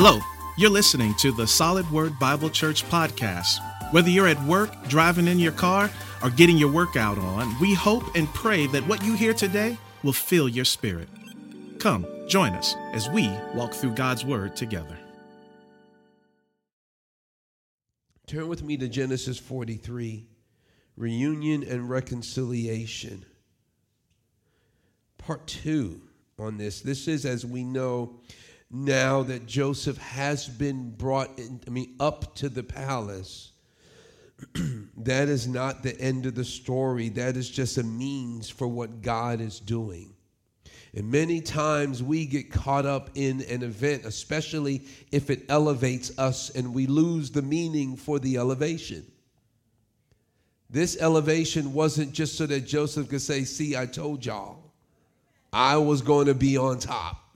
Hello, you're listening to the Solid Word Bible Church podcast. Whether you're at work, driving in your car, or getting your workout on, we hope and pray that what you hear today will fill your spirit. Come, join us as we walk through God's Word together. Turn with me to Genesis 43 Reunion and Reconciliation. Part two on this. This is, as we know, now that Joseph has been brought in, I mean, up to the palace. that is not the end of the story. That is just a means for what God is doing. And many times we get caught up in an event, especially if it elevates us and we lose the meaning for the elevation. This elevation wasn't just so that Joseph could say, See, I told y'all, I was going to be on top.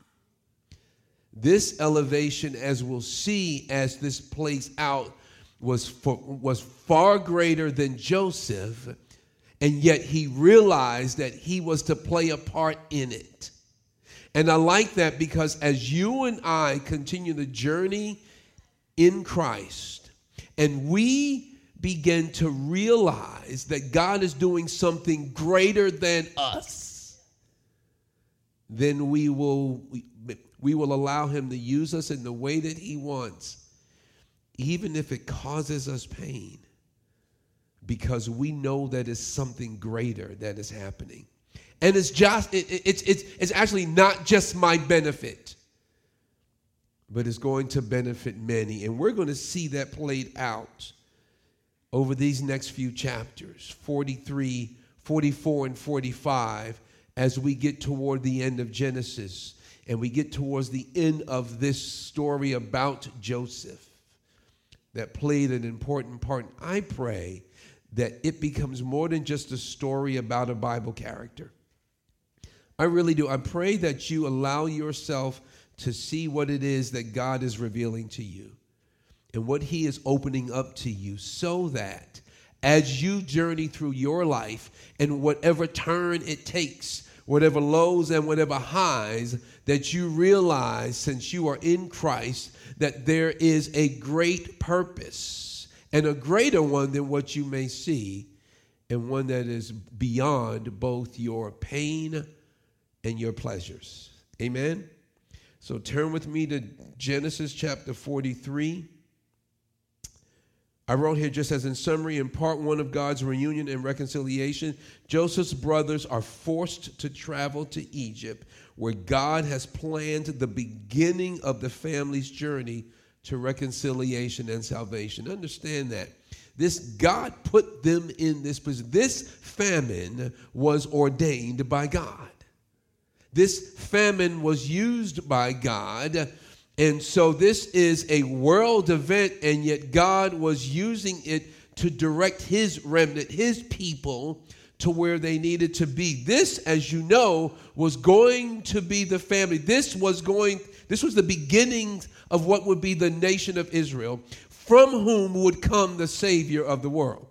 This elevation, as we'll see as this plays out, was, for, was far greater than Joseph and yet he realized that he was to play a part in it. And I like that because as you and I continue the journey in Christ, and we begin to realize that God is doing something greater than us, then we will we, will allow him to use us in the way that he wants, even if it causes us pain because we know that it's something greater that is happening. And it's just it, it, it's it's it's actually not just my benefit, but it's going to benefit many. And we're going to see that played out over these next few chapters, 43, 44 and 45 as we get toward the end of Genesis and we get towards the end of this story about Joseph that played an important part. I pray that it becomes more than just a story about a Bible character. I really do. I pray that you allow yourself to see what it is that God is revealing to you and what He is opening up to you so that as you journey through your life and whatever turn it takes, whatever lows and whatever highs, that you realize since you are in Christ that there is a great purpose and a greater one than what you may see, and one that is beyond both your pain and your pleasures. Amen? So turn with me to Genesis chapter 43. I wrote here just as in summary in part one of God's reunion and reconciliation, Joseph's brothers are forced to travel to Egypt, where God has planned the beginning of the family's journey to reconciliation and salvation. Understand that. This God put them in this position. This famine was ordained by God. This famine was used by God. And so this is a world event, and yet God was using it to direct his remnant, his people, to where they needed to be. This, as you know, was going to be the family. This was going, this was the beginning of what would be the nation of Israel, from whom would come the Savior of the world.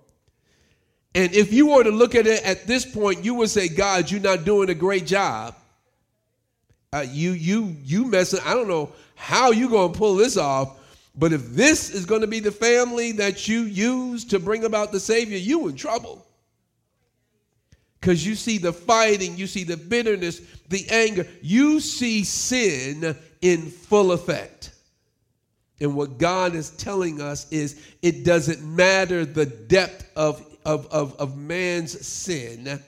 And if you were to look at it at this point, you would say, God, you're not doing a great job. Uh, you, you, you messing. I don't know how you to pull this off, but if this is to be the family that you use to bring about the Savior, you in trouble. Because you see the fighting, you see the bitterness, the anger, you see sin in full effect. And what God is telling us is it doesn't matter the depth of, of, of, of man's sin,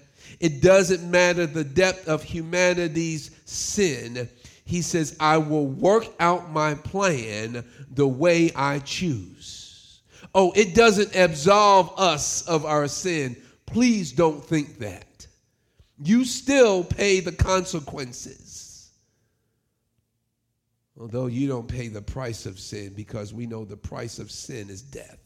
it doesn't matter the depth of humanity's sin. He says, I will work out my plan the way I choose. Oh, it doesn't absolve us of our sin. Please don't think that. You still pay the consequences although you don't pay the price of sin because we know the price of sin is death.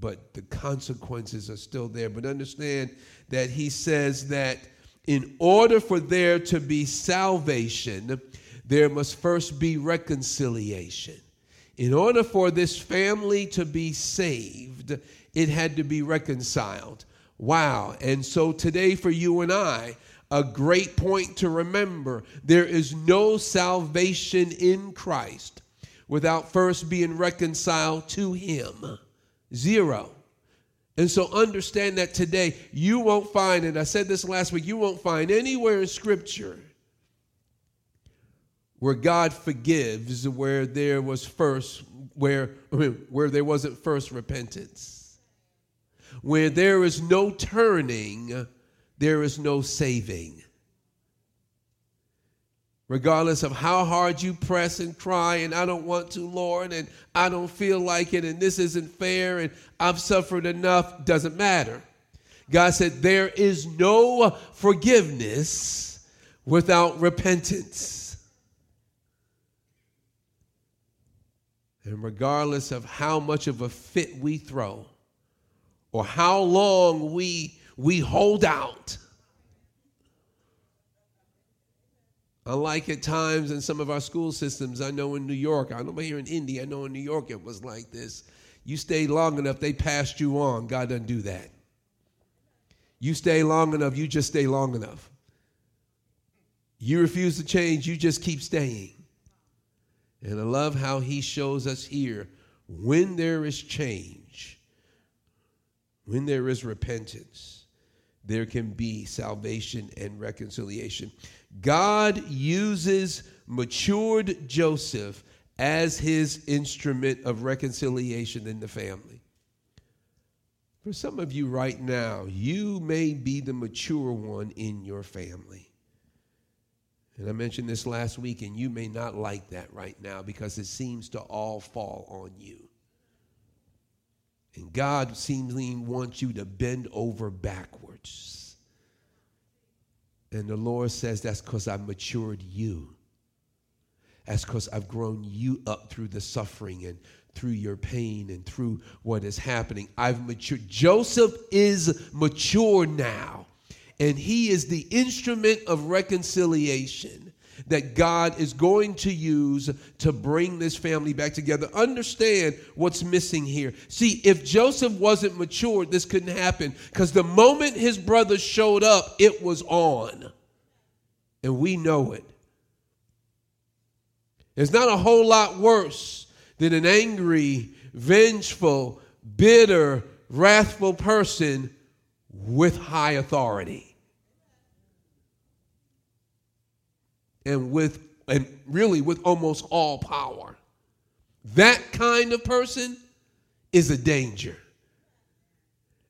But the consequences are still there. But understand that he says that in order for there to be salvation, there must first be reconciliation. In order for this family to be saved, it had to be reconciled. Wow. And so today, for you and I, a great point to remember. There is no salvation in Christ without first being reconciled to Him. Zero. And so understand that today you won't find, and I said this last week, you won't find anywhere in Scripture where God forgives where there was first, where, where there wasn't first repentance. Where there is no turning there is no saving. Regardless of how hard you press and cry, and I don't want to, Lord, and I don't feel like it, and this isn't fair, and I've suffered enough, doesn't matter. God said, There is no forgiveness without repentance. And regardless of how much of a fit we throw, or how long we we hold out. Unlike at times in some of our school systems, I know in New York, I know here in India, I know in New York it was like this. You stay long enough, they passed you on. God doesn't do that. You stay long enough, you just stay long enough. You refuse to change, you just keep staying. And I love how he shows us here when there is change, when there is repentance there can be salvation and reconciliation. God uses matured Joseph as his instrument of reconciliation in the family. For some of you right now, you may be the mature one in your family. And I mentioned this last week, and you may not like that right now because it seems to all fall on you. And God seemingly wants you to bend over backwards. And the Lord says, That's because I've matured you. That's because I've grown you up through the suffering and through your pain and through what is happening. I've matured. Joseph is mature now, and he is the instrument of reconciliation that God is going to use to bring this family back together. Understand what's missing here. See, if Joseph wasn't matured, this couldn't happen because the moment his brothers showed up, it was on. And we know it. It's not a whole lot worse than an angry, vengeful, bitter, wrathful person with high authority. And with and really with almost all power. That kind of person is a danger.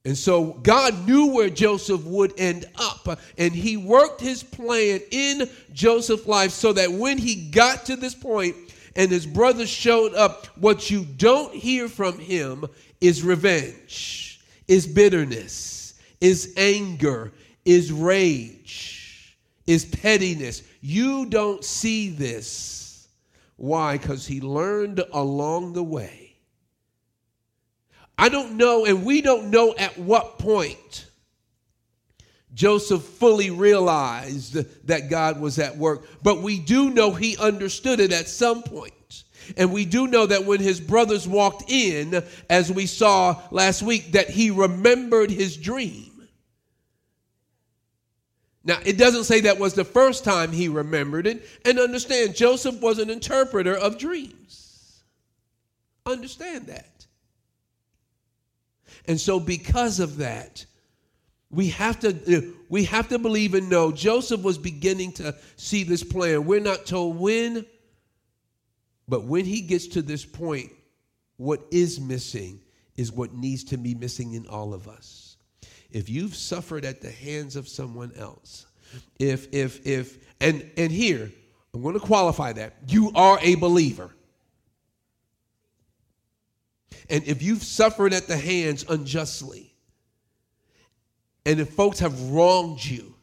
And so God knew where Joseph would end up, and he worked his plan in Joseph's life so that when he got to this point and his brothers showed up, what you don't hear from him is revenge, is bitterness, is anger, is rage, is pettiness. You don't see this. Why? Because he learned along the way. I don't know, and we don't know at what point Joseph fully realized that God was at work, but we do know he understood it at some point. And we do know that when his brothers walked in, as we saw last week, that he remembered his dream. Now, it doesn't say that was the first time he remembered it. And understand, Joseph was an interpreter of dreams. Understand that. And so, because of that, we have to uh, we have to believe and know Joseph was beginning to see this plan. We're not told when, but when he gets to this point, what is missing is what needs to be missing in all of us if you've suffered at the hands of someone else, if, if, if, and, and here, I'm going to qualify that. You are a believer. And if you've suffered at the hands unjustly, and if folks have wronged you,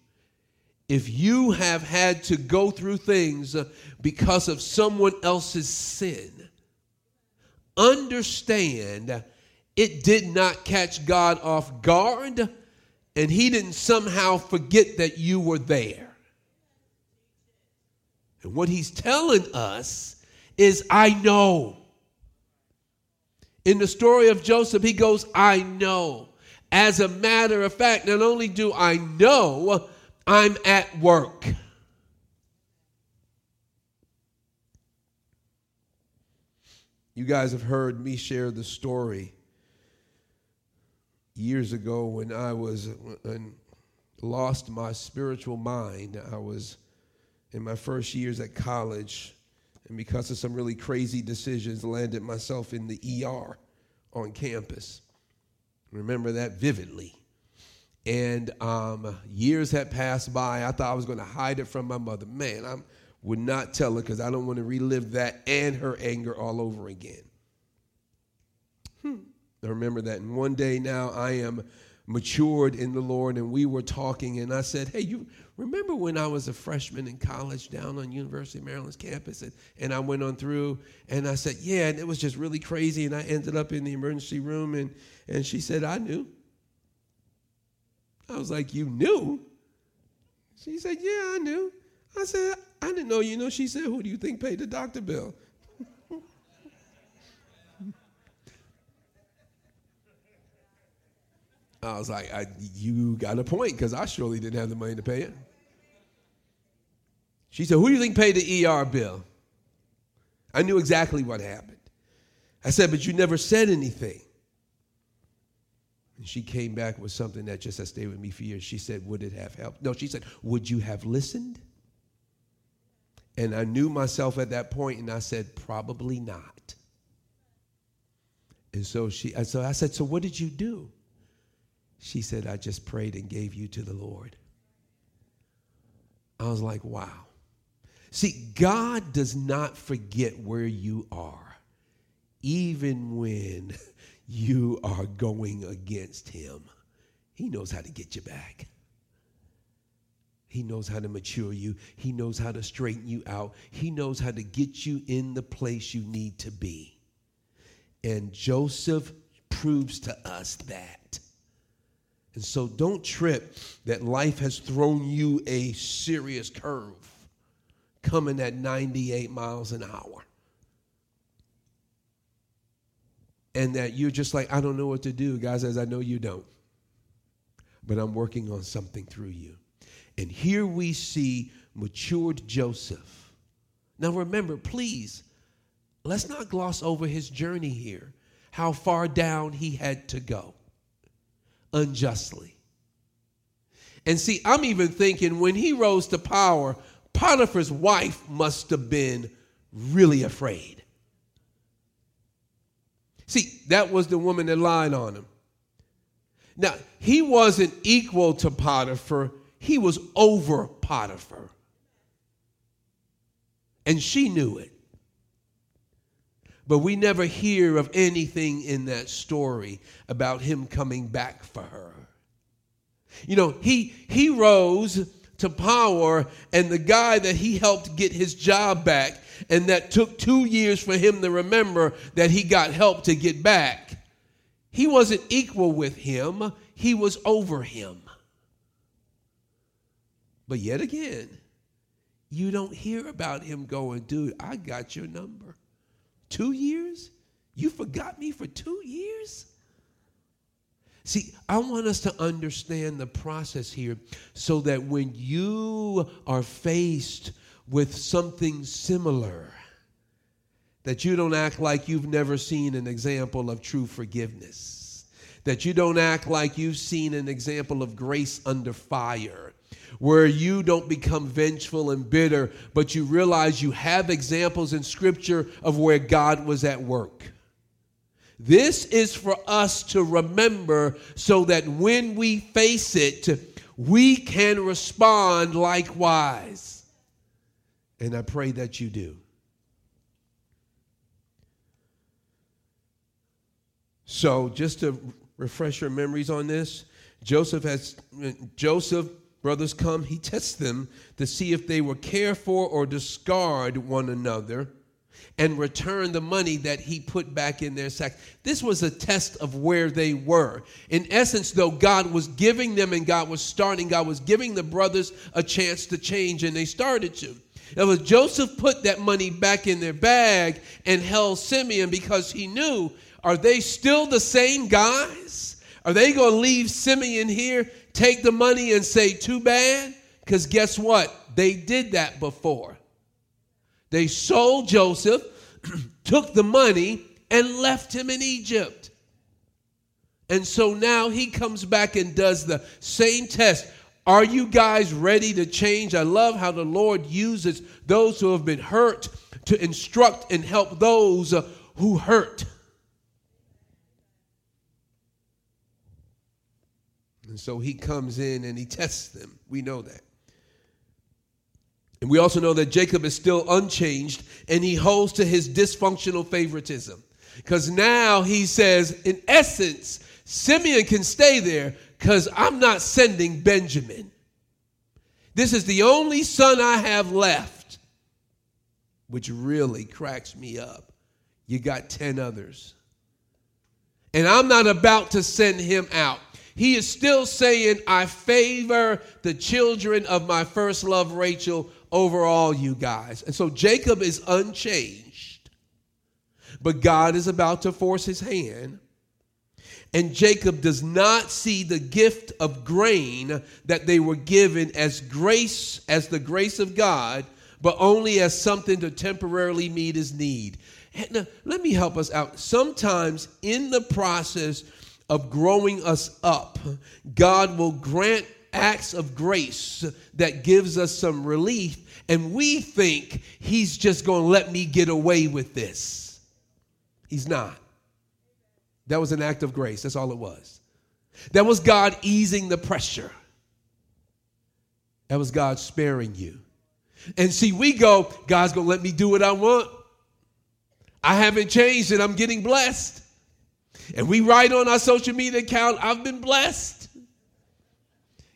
if you have had to go through things uh, because of someone else's sin, understand it did not catch God off guard, and He didn't somehow forget that you were there. And what He's telling us is, I know. In the story of Joseph, he goes, I know. As a matter of fact, not only do I know, I'm at work. You guys have heard me share the story years ago when I was and lost my spiritual mind. I was in my first years at college, and because of some really crazy decisions, landed myself in the ER on campus. Remember that vividly. And um, years had passed by. I thought I was going to hide it from my mother. Man, I would not tell her because I don't want to relive that and her anger all over again. I remember that. And one day now I am matured in the Lord, and we were talking, and I said, Hey, you remember when I was a freshman in college down on University of Maryland's campus? And, and I went on through, and I said, Yeah, and it was just really crazy. And I ended up in the emergency room, and, and she said, I knew. I was like, You knew? She said, Yeah, I knew. I said, I didn't know you know. She said, Who do you think paid the doctor bill? I was like, I, You got a point because I surely didn't have the money to pay it. She said, Who do you think paid the ER bill? I knew exactly what happened. I said, But you never said anything. And she came back with something that just has stayed with me for years. She said, Would it have helped? No, she said, Would you have listened? And I knew myself at that point, and I said, Probably not. And so she, so I said, So what did you do? She said, I just prayed and gave you to the Lord. I was like, Wow. See, God does not forget where you are, even when you are going against him, he knows how to get you back. He knows how to mature you. He knows how to straighten you out. He knows how to get you in the place you need to be. And Joseph proves to us that. And so don't trip that life has thrown you a serious curve coming at 98 miles an hour. and that you're just like, I don't know what to do. God says, I know you don't. But I'm working on something through you. And here we see matured Joseph. Now remember, please, let's not gloss over his journey here, how far down he had to go unjustly. And see, I'm even thinking when he rose to power, Potiphar's wife must have been really afraid. See, that was the woman that lied on him. Now, he wasn't equal to Potiphar, he was over Potiphar. And she knew it. But we never hear of anything in that story about him coming back for her. You know, he he rose to power and the guy that he helped get his job back and that took two years for him to remember that he got help to get back. He wasn't equal with him, he was over him. But yet again, you don't hear about him going, dude, I got your number. Two years? You forgot me for two years? See, I want us to understand the process here so that when you are faced with something similar, that you don't act like you've never seen an example of true forgiveness, that you don't act like you've seen an example of grace under fire, where you don't become vengeful and bitter, but you realize you have examples in Scripture of where God was at work. This is for us to remember so that when we face it, we can respond likewise. And I pray that you do. So, just to refresh your memories on this, Joseph has Joseph brothers come, he tests them to see if they will care for or discard one another and return the money that he put back in their sack. This was a test of where they were. In essence, though, God was giving them and God was starting, God was giving the brothers a chance to change, and they started to. It was Joseph put that money back in their bag and held Simeon because he knew are they still the same guys? Are they going to leave Simeon here, take the money, and say, too bad? Because guess what? They did that before. They sold Joseph, took the money, and left him in Egypt. And so now he comes back and does the same test. Are you guys ready to change? I love how the Lord uses those who have been hurt to instruct and help those uh, who hurt. And so he comes in and he tests them. We know that. And we also know that Jacob is still unchanged and he holds to his dysfunctional favoritism. Because now he says, in essence, Simeon can stay there because I'm not sending Benjamin. This is the only son I have left, which really cracks me up. You got 10 others. And I'm not about to send him out. He is still saying, I favor the children of my first love, Rachel, over all you guys. And so Jacob is unchanged, but God is about to force his hand. And Jacob does not see the gift of grain that they were given as grace, as the grace of God, but only as something to temporarily meet his need. Now, let me help us out. Sometimes in the process of growing us up, God will grant acts of grace that gives us some relief and we think he's just going to let me get away with this. He's not. That was an act of grace. That's all it was. That was God easing the pressure. That was God sparing you. And see, we go, God's going to let me do what I want. I haven't changed and I'm getting blessed. And we write on our social media account, I've been blessed.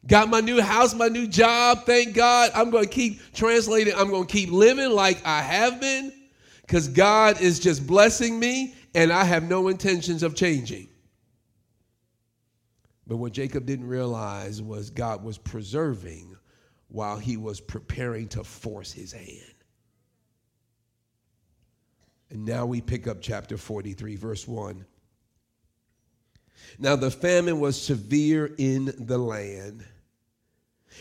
Got my new house, my new job, thank God. I'm going to keep translating. I'm going to keep living like I have been because God is just blessing me and I have no intentions of changing. But what Jacob didn't realize was God was preserving while he was preparing to force his hand. And now we pick up chapter 43, verse 1. Now the famine was severe in the land.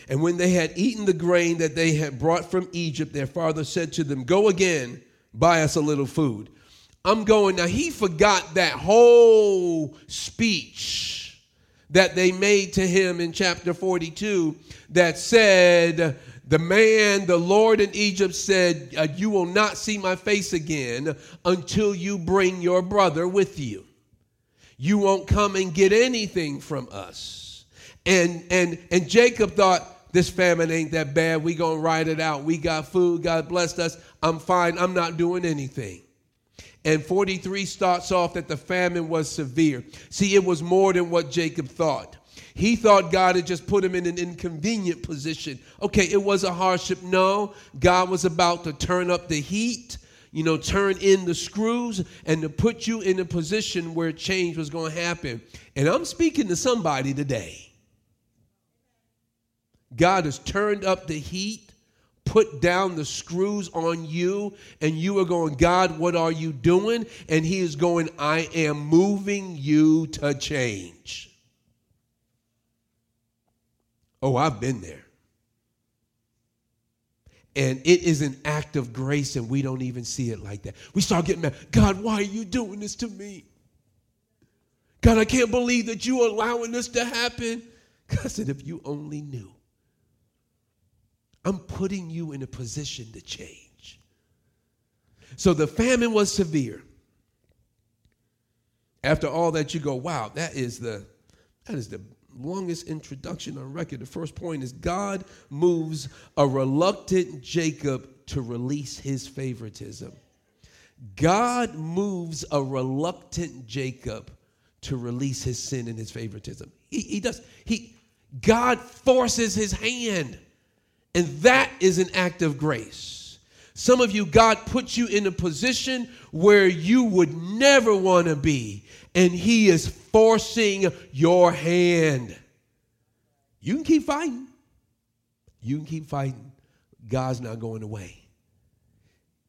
And when they had eaten the grain that they had brought from Egypt, their father said to them, Go again, buy us a little food. I'm going. Now, he forgot that whole speech that they made to him in chapter 42 that said, the man, the Lord in Egypt said, uh, You will not see my face again until you bring your brother with you you won't come and get anything from us. And and and Jacob thought this famine ain't that bad. We gonna ride it out. We got food. God blessed us. I'm fine. I'm not doing anything. And 43 starts off that the famine was severe. See, it was more than what Jacob thought. He thought God had just put him in an inconvenient position. Okay, it was a hardship. No, God was about to turn up the heat you know, turn in the screws and to put you in a position where change was going to happen. And I'm speaking to somebody today. God has turned up the heat, put down the screws on you, and you are going, God, what are you doing? And He is going, I am moving you to change. Oh, I've been there. And it is an act of grace, and we don't even see it like that. We start getting mad. God, why are you doing this to me? God, I can't believe that you are allowing this to happen. God said, if you only knew, I'm putting you in a position to change. So the famine was severe. After all that, you go, wow, that is the that is the longest introduction on record. The first point is God moves a reluctant Jacob to release his favoritism. God moves a reluctant Jacob to release his sin and his favoritism. He, he does. He God forces his hand. And that is an act of grace. Some of you, God puts you in a position where you would never want to be and he is forcing your hand. You can keep fighting. You can keep fighting. God's not going away.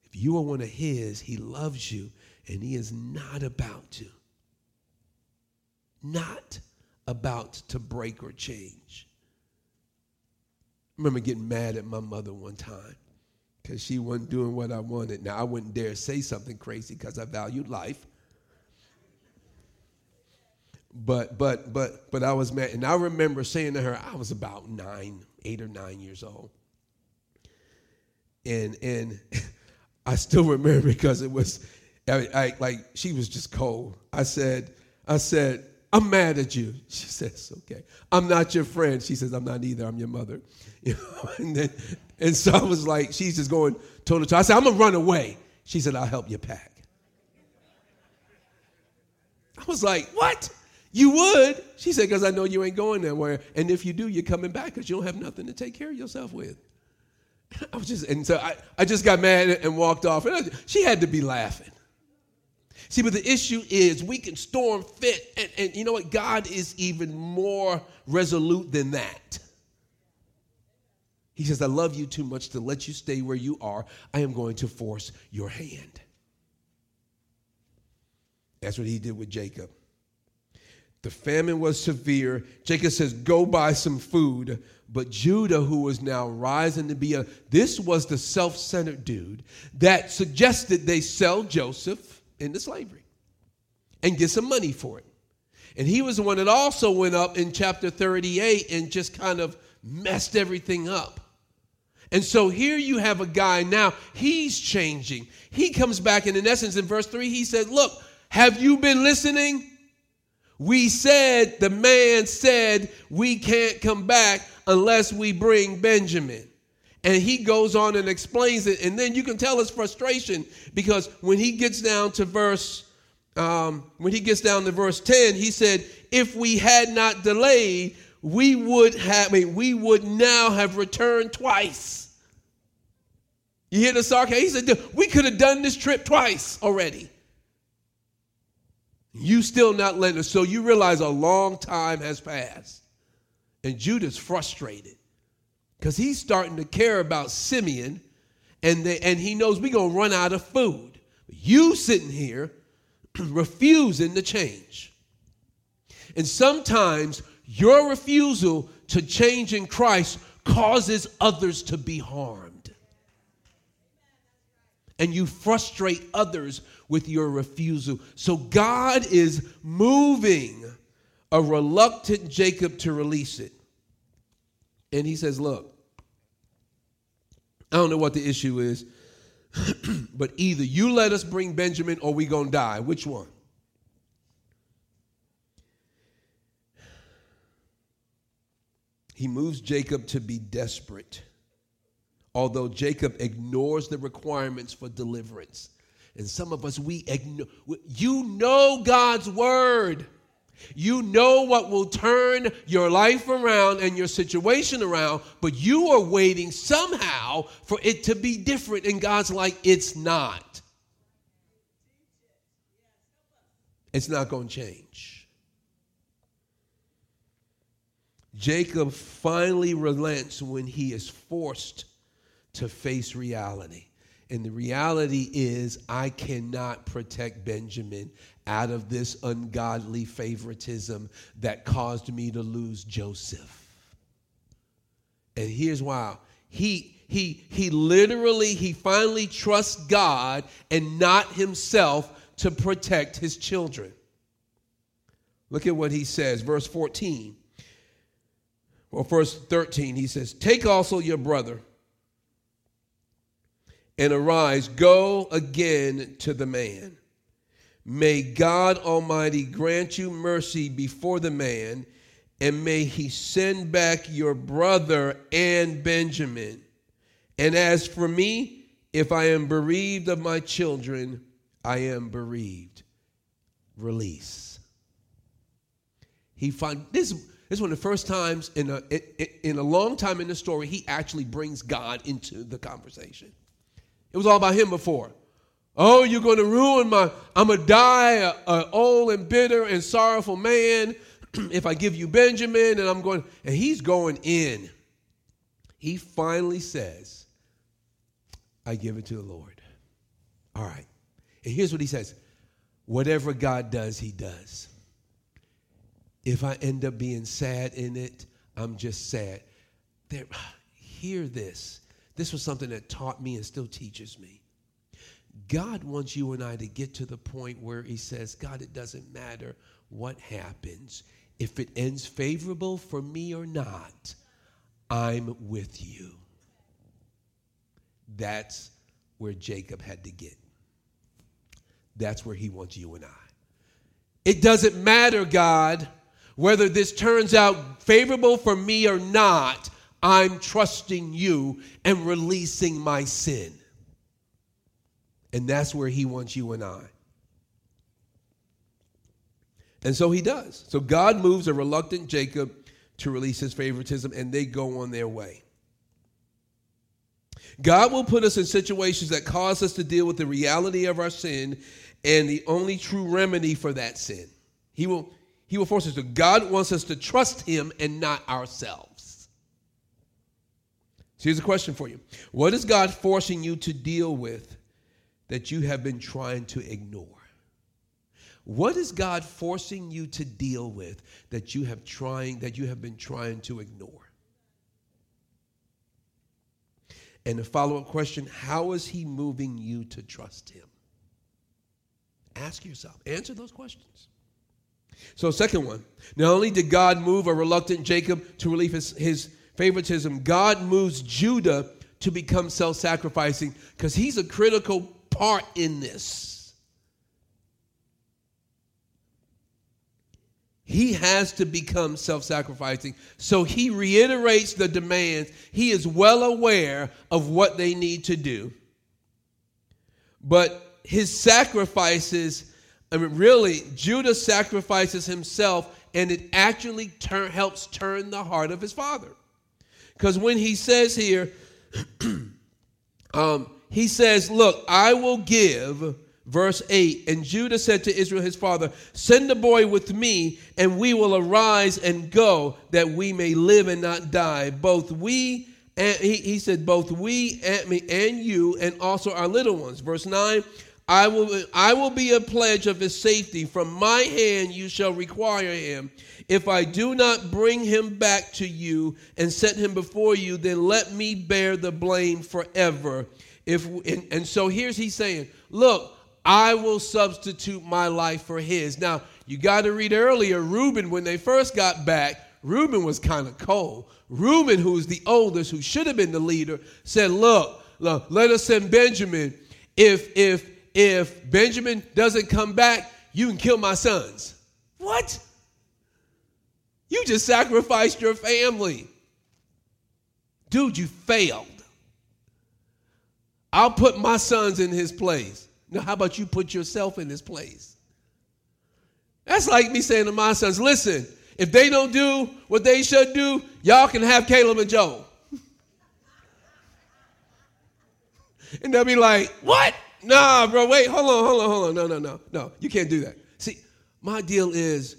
If you are one of his, he loves you and he is not about to. Not about to break or change. I remember getting mad at my mother one time because she wasn't doing what I wanted. Now, I wouldn't dare say something crazy because I valued life. But, but, but, but I was mad. And I remember saying to her, I was about nine, eight or nine years old. And, and I still remember because it was, I, I, like, she was just cold. I said, I said, I'm mad at you. She says, okay. I'm not your friend. She says, I'm not either. I'm your mother. You know, and then, and so I was like, she's just going toe to toe. I said, I'm gonna run away. She said, I'll help you pack. I was like, what? You would? She said, because I know you ain't going nowhere. And if you do, you're coming back because you don't have nothing to take care of yourself with. I was just, and so I, I just got mad and walked off. And I, she had to be laughing. See, but the issue is we can storm fit, and, and you know what? God is even more resolute than that. He says, I love you too much to let you stay where you are. I am going to force your hand. That's what he did with Jacob. The famine was severe. Jacob says, Go buy some food. But Judah, who was now rising to be a, this was the self centered dude that suggested they sell Joseph into slavery and get some money for it. And he was the one that also went up in chapter 38 and just kind of messed everything up. And so here you have a guy now, he's changing. He comes back, and in essence, in verse 3, he said, Look, have you been listening? We said, the man said, we can't come back unless we bring Benjamin. And he goes on and explains it. And then you can tell his frustration because when he gets down to verse, um, when he gets down to verse 10, he said, if we had not delayed, we would have, I mean, we would now have returned twice. You hear the sarcasm? He said, we could have done this trip twice already. You still not letting us. So you realize a long time has passed. And Judah's frustrated because he's starting to care about Simeon and, and he knows we're going to run out of food. You sitting here refusing to change. And sometimes your refusal to change in Christ causes others to be harmed. And you frustrate others with your refusal. So God is moving a reluctant Jacob to release it. And he says, Look, I don't know what the issue is, but either you let us bring Benjamin or we going to die. Which one? He moves Jacob to be desperate, although Jacob ignores the requirements for deliverance. And some of us, we ignore, you know God's word. You know what will turn your life around and your situation around, but you are waiting somehow for it to be different. And God's like, it's not. It's not going to change. Jacob finally relents when he is forced to face reality. And the reality is, I cannot protect Benjamin out of this ungodly favoritism that caused me to lose Joseph. And here's why. He he he literally he finally trusts God and not himself to protect his children. Look at what he says, verse 14. Well, verse 13, he says, Take also your brother and arise, go again to the man. May God Almighty grant you mercy before the man, and may he send back your brother and Benjamin. And as for me, if I am bereaved of my children, I am bereaved. Release. He find this, this is one of the first times in a, in a long time in the story he actually brings God into the conversation. It was all about him before. Oh, you're going to ruin my, I'm going to die a, a old and bitter and sorrowful man if I give you Benjamin. And I'm going, and he's going in. He finally says, I give it to the Lord. All right. And here's what he says whatever God does, he does. If I end up being sad in it, I'm just sad. There, hear this. This was something that taught me and still teaches me. God wants you and I to get to the point where He says, God, it doesn't matter what happens. If it ends favorable for me or not, I'm with you. That's where Jacob had to get. That's where he wants you and I. It doesn't matter, God, whether this turns out favorable for me or not. I'm trusting you and releasing my sin. And that's where he wants you and I. And so he does. So God moves a reluctant Jacob to release his favoritism, and they go on their way. God will put us in situations that cause us to deal with the reality of our sin and the only true remedy for that sin. He will, he will force us to. God wants us to trust Him and not ourselves. So here's a question for you What is God forcing you to deal with that you have been trying to ignore? What is God forcing you to deal with that you have trying that you have been trying to ignore? And the follow-up question, how is he moving you to trust him? Ask yourself. Answer those questions. So, second one, not only did God move a reluctant Jacob to relieve his, his favoritism, God moves Judah to become self sacrificing because he's a critical part in this. he has to become self sacrificing. So he reiterates the demands. He is well aware of what they need to do. But his sacrifices, I mean, really, Judah sacrifices himself, and it actually helps turn the heart of his father. Because when he says here, um, he says, Look, I will give Verse 8 And Judah said to Israel his father, Send the boy with me, and we will arise and go, that we may live and not die. Both we and he, he said, Both we and me and you, and also our little ones. Verse 9 I will, I will be a pledge of his safety. From my hand you shall require him. If I do not bring him back to you and set him before you, then let me bear the blame forever. If and, and so here's he saying, Look, I will substitute my life for his. Now, you got to read earlier, Reuben, when they first got back, Reuben was kind of cold. Reuben, who's the oldest, who should have been the leader, said, Look, look, let us send Benjamin. If if if Benjamin doesn't come back, you can kill my sons. What? You just sacrificed your family. Dude, you failed. I'll put my sons in his place. Now, how about you put yourself in this place? That's like me saying to my sons, listen, if they don't do what they should do, y'all can have Caleb and Joe. and they'll be like, what? Nah, bro, wait, hold on, hold on, hold on. No, no, no, no, you can't do that. See, my deal is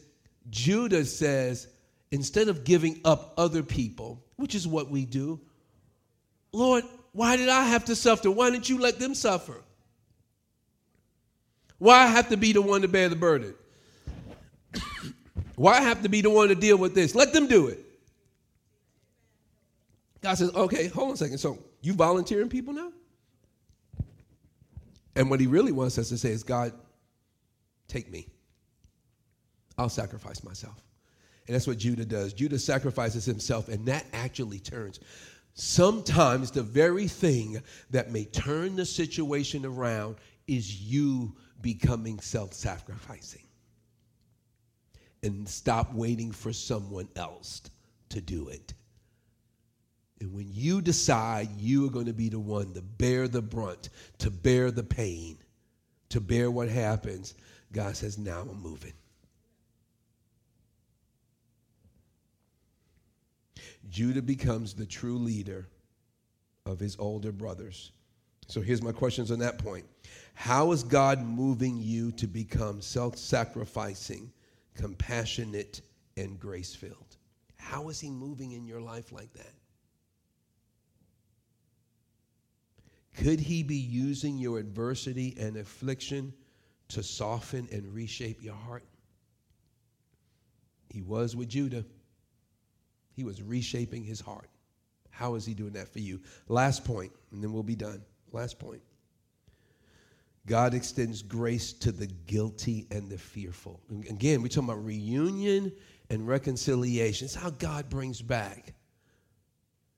Judah says, instead of giving up other people, which is what we do, Lord, why did I have to suffer? Why didn't you let them suffer? Why I have to be the one to bear the burden? Why I have to be the one to deal with this? Let them do it. God says, okay, hold on a second. So you volunteering people now? And what he really wants us to say is, God, take me. I'll sacrifice myself. And that's what Judah does. Judah sacrifices himself, and that actually turns. Sometimes the very thing that may turn the situation around is you becoming self sacrificing. And stop waiting for someone else to do it. And when you decide you are going to be the one to bear the brunt, to bear the pain, to bear what happens, God says, Now I'm moving. Judah becomes the true leader of his older brothers. So here's my questions on that point. How is God moving you to become self sacrificing, compassionate, and grace filled? How is He moving in your life like that? Could He be using your adversity and affliction to soften and reshape your heart? He was with Judah, He was reshaping his heart. How is he doing that for you? Last point, and then we'll be done. Last point. God extends grace to the guilty and the fearful. Again, we're talking about reunion and reconciliation. It's how God brings back.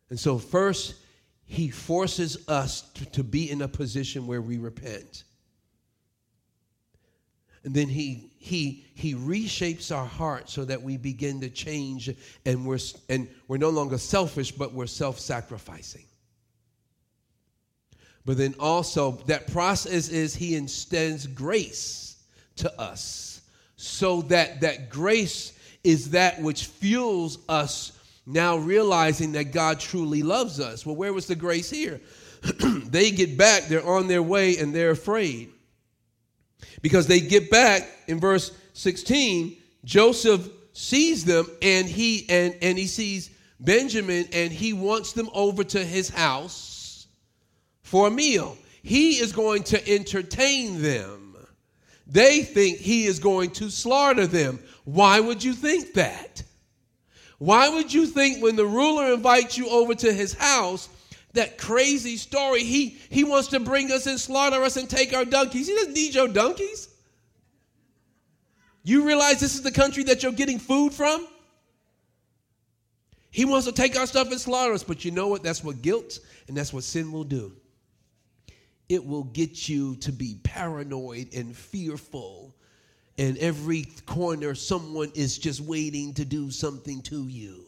And so, first, He forces us to, to be in a position where we repent. And then he, he, he reshapes our heart so that we begin to change and we're, and we're no longer selfish, but we're self sacrificing. But then also, that process is he extends grace to us so that that grace is that which fuels us now realizing that God truly loves us. Well, where was the grace here? they get back, they're on their way, and they're afraid. Because they get back in verse 16, Joseph sees them and he and, and he sees Benjamin and he wants them over to his house for a meal. He is going to entertain them. They think he is going to slaughter them. Why would you think that? Why would you think when the ruler invites you over to his house, that crazy story, he, he wants to bring us and slaughter us and take our donkeys? He doesn't need your donkeys. You realize this is the country that you're getting food from? He wants to take our stuff and slaughter us, but you know what? That's what guilt and that's what sin will do it will get you to be paranoid and fearful. And every corner, someone is just waiting to do something to you.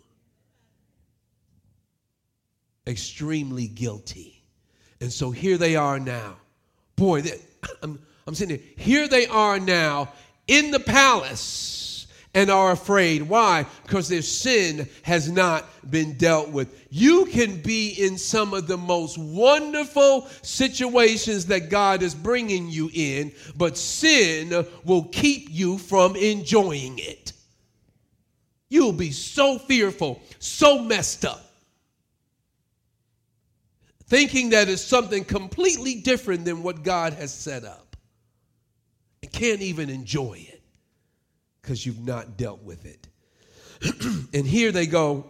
Extremely guilty. And so here they are now. Boy, I'm, I'm sitting there. Here they are now in the palace and are afraid. Why? Because their sin has not been dealt with. You can be in some of the most wonderful situations that God is bringing you in, but sin will keep you from enjoying it. You'll be so fearful, so messed up, thinking that it's something completely different than what God has set up, and can't even enjoy it because you've not dealt with it. and here they go.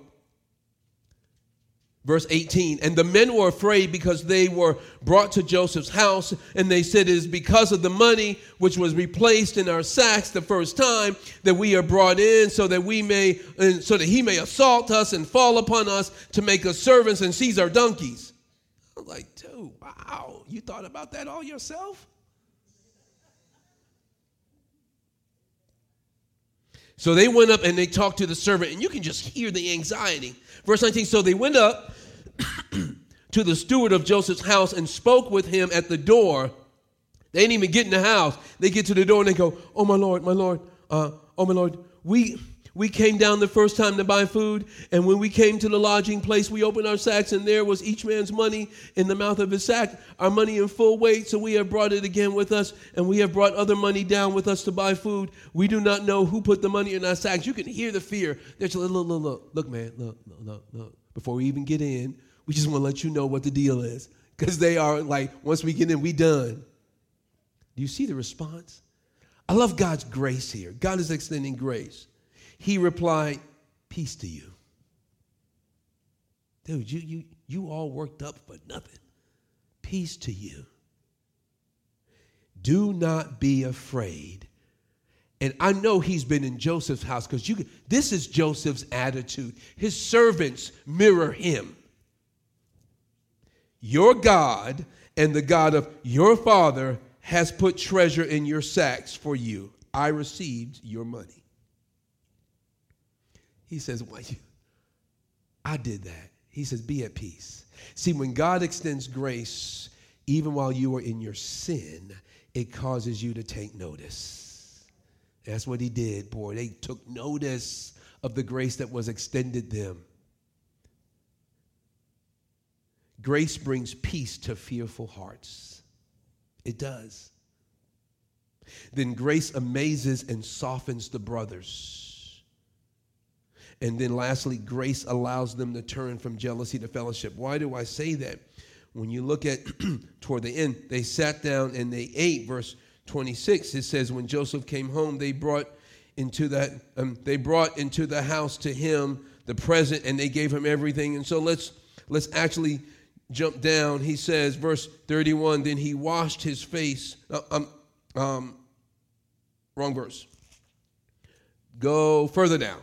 Verse 18, and the men were afraid because they were brought to Joseph's house, and they said, It is because of the money which was replaced in our sacks the first time that we are brought in, so that we may, and so that he may assault us and fall upon us to make us servants and seize our donkeys. I was like, dude, wow, you thought about that all yourself? So they went up and they talked to the servant, and you can just hear the anxiety. Verse 19 So they went up to the steward of Joseph's house and spoke with him at the door. They didn't even get in the house. They get to the door and they go, Oh, my Lord, my Lord, uh, oh, my Lord, we we came down the first time to buy food, and when we came to the lodging place, we opened our sacks, and there was each man's money in the mouth of his sack, our money in full weight. So we have brought it again with us, and we have brought other money down with us to buy food. We do not know who put the money in our sacks. You can hear the fear. There's a little, look, look, look, man, look, look, look, look. Before we even get in, we just want to let you know what the deal is, because they are like, once we get in, we done. Do you see the response? I love God's grace here. God is extending grace. He replied, Peace to you. Dude, you, you, you all worked up for nothing. Peace to you. Do not be afraid. And I know he's been in Joseph's house because you this is Joseph's attitude. His servants mirror him. Your God and the God of your father has put treasure in your sacks for you. I received your money. He says, Why you? I did that. He says, Be at peace. See, when God extends grace, even while you are in your sin, it causes you to take notice. That's what he did, boy. They took notice of the grace that was extended them. Grace brings peace to fearful hearts. It does. Then grace amazes and softens the brothers. And then lastly, grace allows them to turn from jealousy to fellowship. Why do I say that? When you look at toward the end, they sat down and they ate. Verse 26, it says, When Joseph came home, they brought into that um, they brought into the house to him the present and they gave him everything. And so let's let's actually jump down. He says, verse 31, then he washed his face. Uh, um, um, wrong verse. Go further down.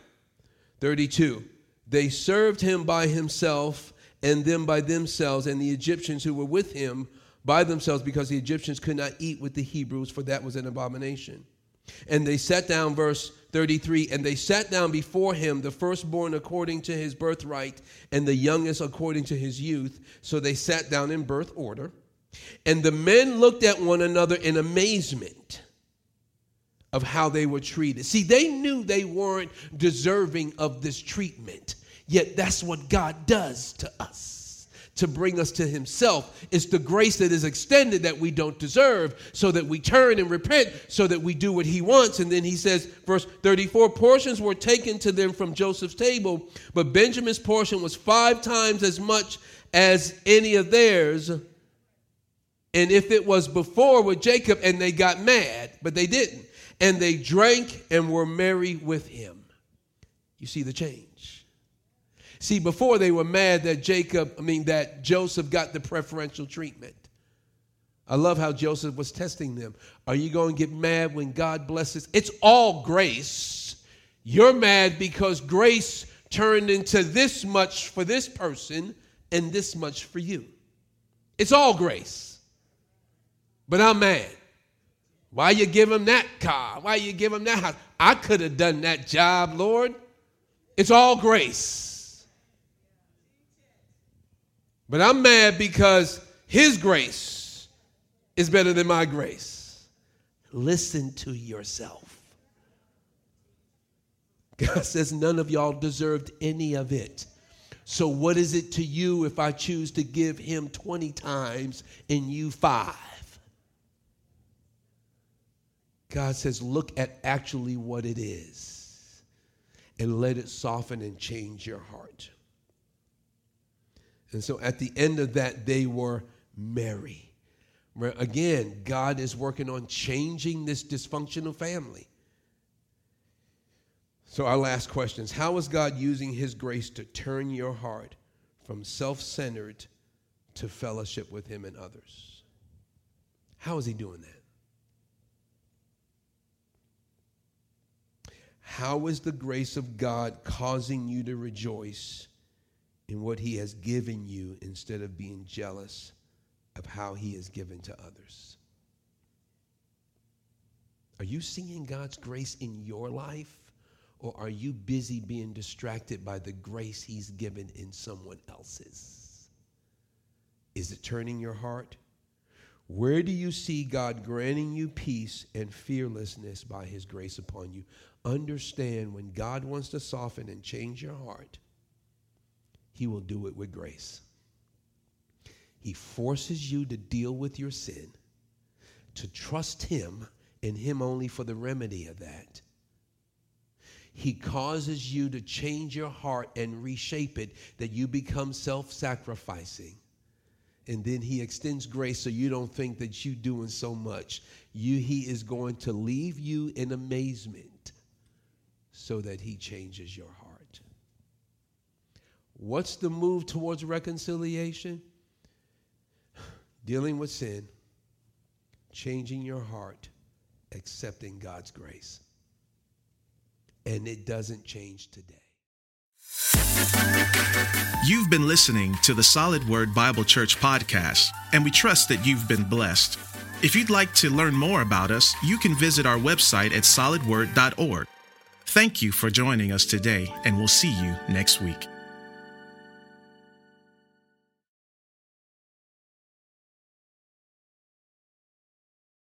32. They served him by himself and them by themselves, and the Egyptians who were with him by themselves, because the Egyptians could not eat with the Hebrews, for that was an abomination. And they sat down, verse 33, and they sat down before him, the firstborn according to his birthright, and the youngest according to his youth. So they sat down in birth order. And the men looked at one another in amazement of how they were treated. See, they knew they weren't deserving of this treatment. Yet that's what God does to us to bring us to himself. It's the grace that is extended that we don't deserve, so that we turn and repent, so that we do what he wants. And then he says, verse 34 portions were taken to them from Joseph's table, but Benjamin's portion was five times as much as any of theirs. And if it was before with Jacob, and they got mad, but they didn't, and they drank and were merry with him. You see the change. See, before they were mad that Jacob, I mean, that Joseph got the preferential treatment. I love how Joseph was testing them. Are you going to get mad when God blesses? It's all grace. You're mad because grace turned into this much for this person and this much for you. It's all grace. But I'm mad. Why you give him that car? Why you give him that house? I could have done that job, Lord. It's all grace. But I'm mad because His grace is better than my grace. Listen to yourself. God says none of y'all deserved any of it. So, what is it to you if I choose to give Him 20 times and you five? God says, look at actually what it is and let it soften and change your heart. And so at the end of that, they were merry. Again, God is working on changing this dysfunctional family. So, our last question is How is God using His grace to turn your heart from self centered to fellowship with Him and others? How is He doing that? How is the grace of God causing you to rejoice in what He has given you instead of being jealous of how He has given to others? Are you seeing God's grace in your life? Or are you busy being distracted by the grace He's given in someone else's? Is it turning your heart? Where do you see God granting you peace and fearlessness by His grace upon you? Understand when God wants to soften and change your heart, he will do it with grace. He forces you to deal with your sin, to trust Him and Him only for the remedy of that. He causes you to change your heart and reshape it that you become self sacrificing. And then he extends grace so you don't think that you're doing so much. You, he is going to leave you in amazement so that he changes your heart. What's the move towards reconciliation? Dealing with sin, changing your heart, accepting God's grace. And it doesn't change today. You've been listening to the Solid Word Bible Church podcast, and we trust that you've been blessed. If you'd like to learn more about us, you can visit our website at solidword.org. Thank you for joining us today, and we'll see you next week.